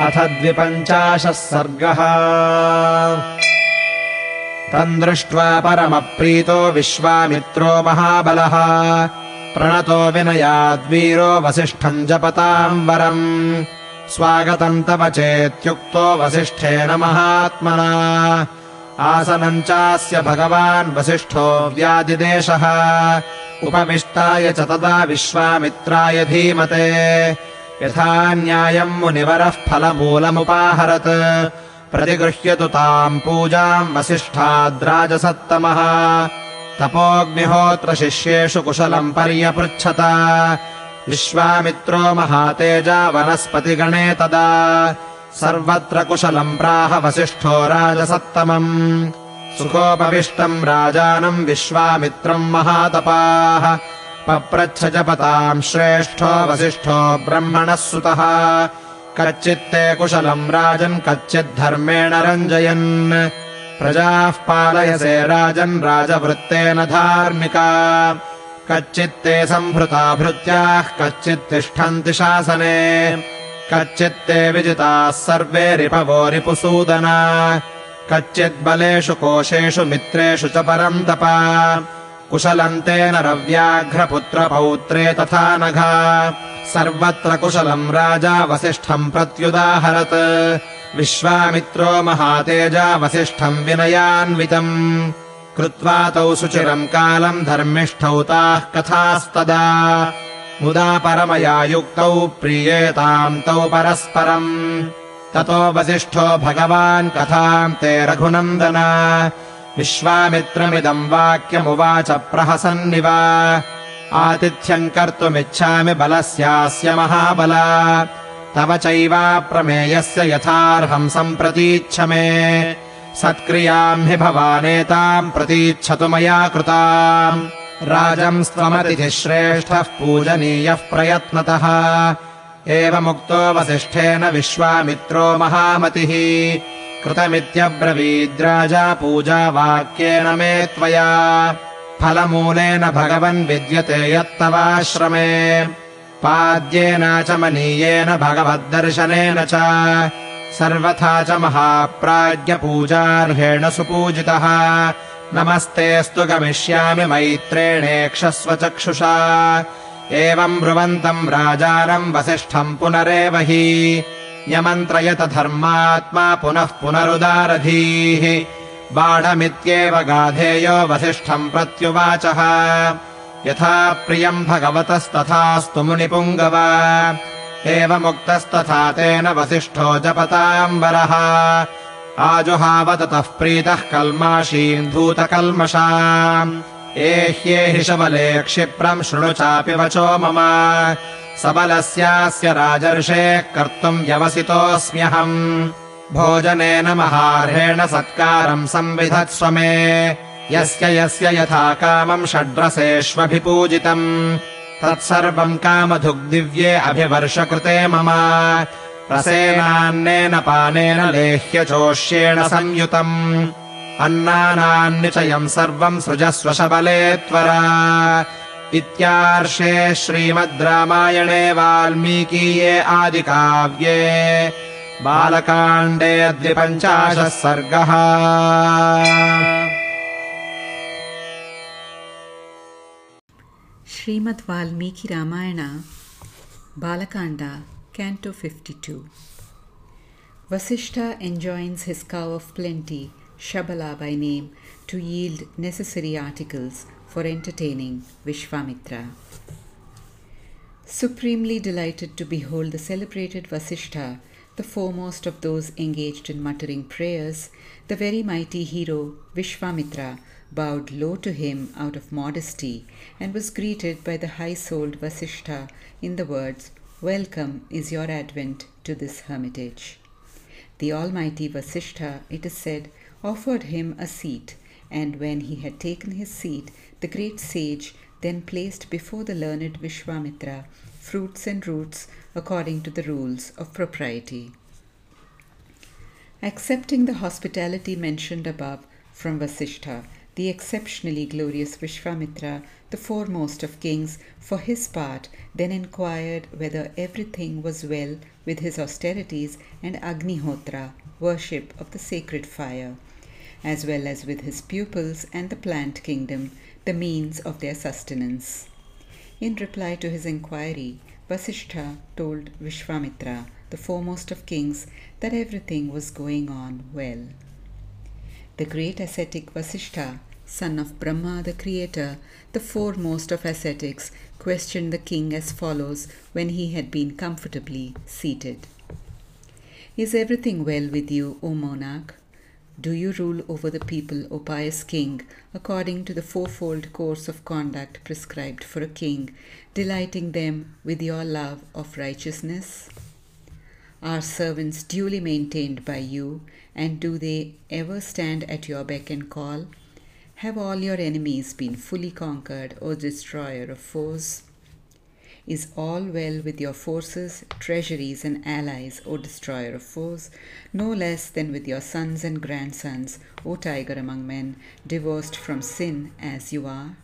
अथ द्विपञ्चाशः सर्गः। तम् दृष्ट्वा परमप्रीतो विश्वामित्रो महाबलः। प्रणतो विनयाद्वीरो वसिष्ठम् जपताम् वरम् स्वागतम् तव चेत्युक्तो वसिष्ठेन महात्मना। आसनम् चास्य भगवान् वसिष्ठो व्यादिदेशः उपविष्टाय च तदा विश्वामित्राय धीमते यथा न्यायम् मुनिवरः फलमूलमुपाहरत्। प्रतिगृह्यतु ताम् पूजाम् वसिष्ठाद्राजसत्तमः। तपोऽग्निहोत्रशिष्येषु कुशलम् पर्यपृच्छत। विश्वामित्रो महातेजा वनस्पतिगणे तदा। सर्वत्र कुशलम् प्राह वसिष्ठो राजसत्तमम्। सुखोपविष्टम् राजानम् विश्वामित्रम् महातपाः पप्रच्छ जपताम् श्रेष्ठो वसिष्ठो ब्रह्मणः सुतः। कच्चित्ते कुशलम् राजन् कच्चिद्धर्मेण रञ्जयन्। प्रजाः पालयसे राजन् राजवृत्तेन धार्मिका। कच्चित्ते सम्भृता भृत्याः कच्चित् तिष्ठन्ति शासने। कच्चित्ते विजिताः सर्वे रिपवो रिपुसूदना। कच्चिद्बलेषु कोशेषु मित्रेषु च परन्तपा कुशलम् तेन रव्याघ्रपुत्रपौत्रे तथा नघा। सर्वत्र कुशलम् राजा वसिष्ठम् प्रत्युदाहरत्। विश्वामित्रो महातेजा वसिष्ठम् विनयान्वितम्। कृत्वा तौ सुचिरम् कालम् धर्मिष्ठौ ताः कथास्तदा। मुदा परमया युक्तौ प्रीयेताम् तौ परस्परम्। ततो वसिष्ठो भगवान् कथाम् ते रघुनन्दन विश्वामित्रमिदम् वाक्यमुवाच प्रहसन्निव। आतिथ्यम् कर्तुमिच्छामि बलस्यास्य महाबला। तव चैवाप्रमेयस्य यथार्हम् सम्प्रतीच्छ मे। सत्क्रियाम् हि भवानेताम् प्रतीच्छतु मया कृताम्। राजम् श्रेष्ठः पूजनीयः प्रयत्नतः। एवमुक्तो वसिष्ठेन विश्वामित्रो महामतिः कृतमित्यब्रवीद्राजा पूजा वाक्येन मे त्वया। फलमूलेन भगवन् विद्यते यत्तवाश्रमे। पाद्येन च मनीयेन भगवद्दर्शनेन च। सर्वथा च महाप्राज्ञपूजार्हेण सुपूजितः। नमस्तेऽस्तु गमिष्यामि मैत्रेणेक्षस्व चक्षुषा। एवम् ब्रुवन्तम् राजानम् वसिष्ठम् पुनरेव हि यमन्त्रयत धर्मात्मा पुनः पुनरुदारधीः। बाढमित्येव गाधेयो वसिष्ठम् प्रत्युवाचः। यथा प्रियम् भगवतस्तथास्तु मुनिपुङ्गव। एवमुक्तस्तथा तेन वसिष्ठो जपताम् वरः आजुहाव ततः प्रीतः कल्माशीम् धूतकल्मषाम् एह्येहि शबले क्षिप्रम् शृणु चापि वचो मम। सबलस्यास्य राजर्षेः कर्तुम् व्यवसितोऽस्म्यहम्। भोजनेन महार्हेण सत्कारम् संविधत्स्व मे यस्य यस्य यथा कामम् षड्रसेष्वभिपूजितम्। तत्सर्वम् कामधुग्दिव्ये अभिवर्षकृते मम। रसेनान्नेन पानेन लेह्य चोष्येण संयुतम् अन्नानान्निचयम् सर्वम् सृजस्व शबले त्वरा इत्यार्षे श्रीमद् रामायणे वाल्मीकीये आदिकाव्ये बालकाण्डे द्विपञ्चाशः सर्गः Srimad Valmiki Ramayana, Balakanda, Canto 52. Vasishtha enjoins his cow of plenty, Shabala by name, to yield necessary articles for entertaining Vishwamitra. Supremely delighted to behold the celebrated Vasishtha, the foremost of those engaged in muttering prayers, the very mighty hero Vishwamitra bowed low to him out of modesty and was greeted by the high souled Vasishtha in the words, Welcome is your advent to this hermitage. The Almighty Vasishtha, it is said, offered him a seat, and when he had taken his seat, the great sage then placed before the learned Vishwamitra fruits and roots according to the rules of propriety. Accepting the hospitality mentioned above from Vasishtha, the exceptionally glorious Vishwamitra, the foremost of kings, for his part, then inquired whether everything was well with his austerities and Agnihotra, worship of the sacred fire, as well as with his pupils and the plant kingdom, the means of their sustenance. In reply to his inquiry, Vasishtha told Vishwamitra, the foremost of kings, that everything was going on well. The great ascetic Vasishtha, son of Brahma the creator, the foremost of ascetics, questioned the king as follows when he had been comfortably seated. Is everything well with you, O monarch? Do you rule over the people, O pious king, according to the fourfold course of conduct prescribed for a king, delighting them with your love of righteousness? Are servants duly maintained by you, and do they ever stand at your beck and call? Have all your enemies been fully conquered, O destroyer of foes? Is all well with your forces, treasuries, and allies, O destroyer of foes, no less than with your sons and grandsons, O tiger among men, divorced from sin as you are?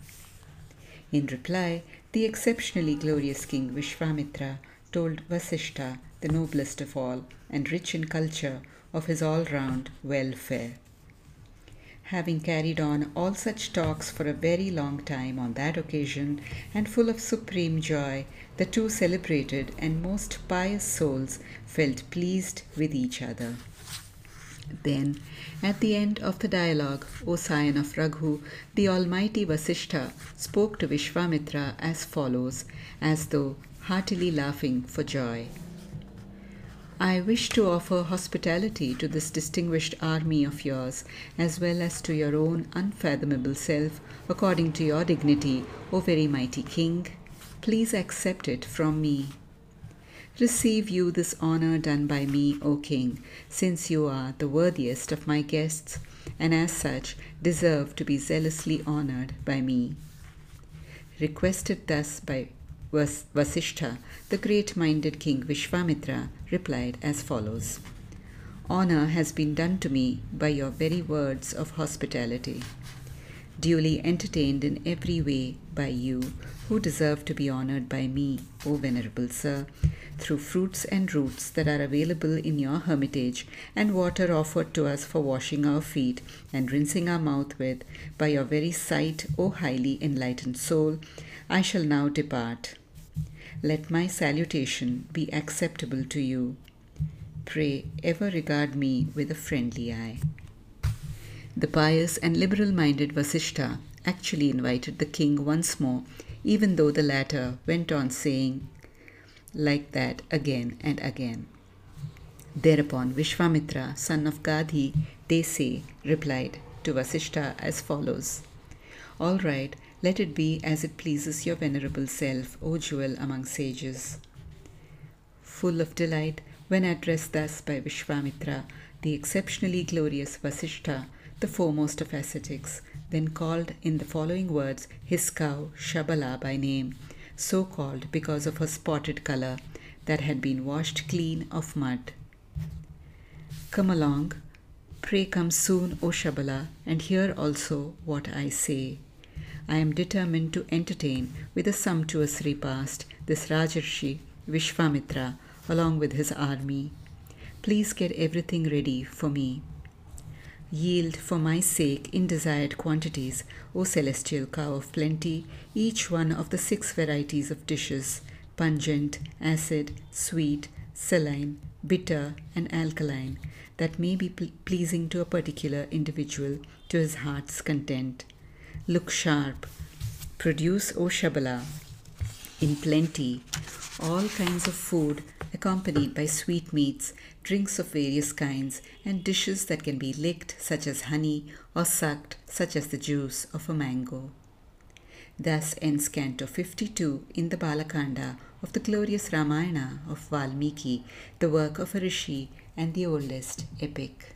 In reply, the exceptionally glorious king Vishwamitra told Vasishtha, the noblest of all, and rich in culture, of his all round welfare. Having carried on all such talks for a very long time on that occasion, and full of supreme joy, the two celebrated and most pious souls felt pleased with each other. Then, at the end of the dialogue, O scion of Raghu, the Almighty Vasishtha spoke to Vishwamitra as follows, as though heartily laughing for joy. I wish to offer hospitality to this distinguished army of yours, as well as to your own unfathomable self, according to your dignity, O very mighty King. Please accept it from me. Receive you this honor done by me, O King, since you are the worthiest of my guests, and as such deserve to be zealously honored by me. Requested thus by Vasishtha, the great minded king Vishwamitra, replied as follows Honor has been done to me by your very words of hospitality. Duly entertained in every way by you, who deserve to be honored by me, O Venerable Sir, through fruits and roots that are available in your hermitage, and water offered to us for washing our feet and rinsing our mouth with, by your very sight, O highly enlightened soul, I shall now depart. Let my salutation be acceptable to you. Pray ever regard me with a friendly eye. The pious and liberal minded Vasishtha actually invited the king once more, even though the latter went on saying like that again and again. Thereupon Vishwamitra, son of Gadhi, they say, replied to Vasishtha as follows All right, let it be as it pleases your venerable self, O jewel among sages. Full of delight, when addressed thus by Vishwamitra, the exceptionally glorious Vasishtha, the foremost of ascetics, then called in the following words his cow Shabala by name, so called because of her spotted color that had been washed clean of mud. Come along, pray come soon, O Shabala, and hear also what I say. I am determined to entertain with a sumptuous repast this Rajarshi Vishwamitra along with his army. Please get everything ready for me. Yield for my sake in desired quantities, O celestial cow of plenty, each one of the six varieties of dishes pungent, acid, sweet, saline, bitter, and alkaline that may be pleasing to a particular individual to his heart's content. Look sharp. Produce, O Shabala, in plenty, all kinds of food accompanied by sweetmeats, drinks of various kinds, and dishes that can be licked, such as honey, or sucked, such as the juice of a mango. Thus ends Canto 52 in the Balakanda of the glorious Ramayana of Valmiki, the work of a rishi and the oldest epic.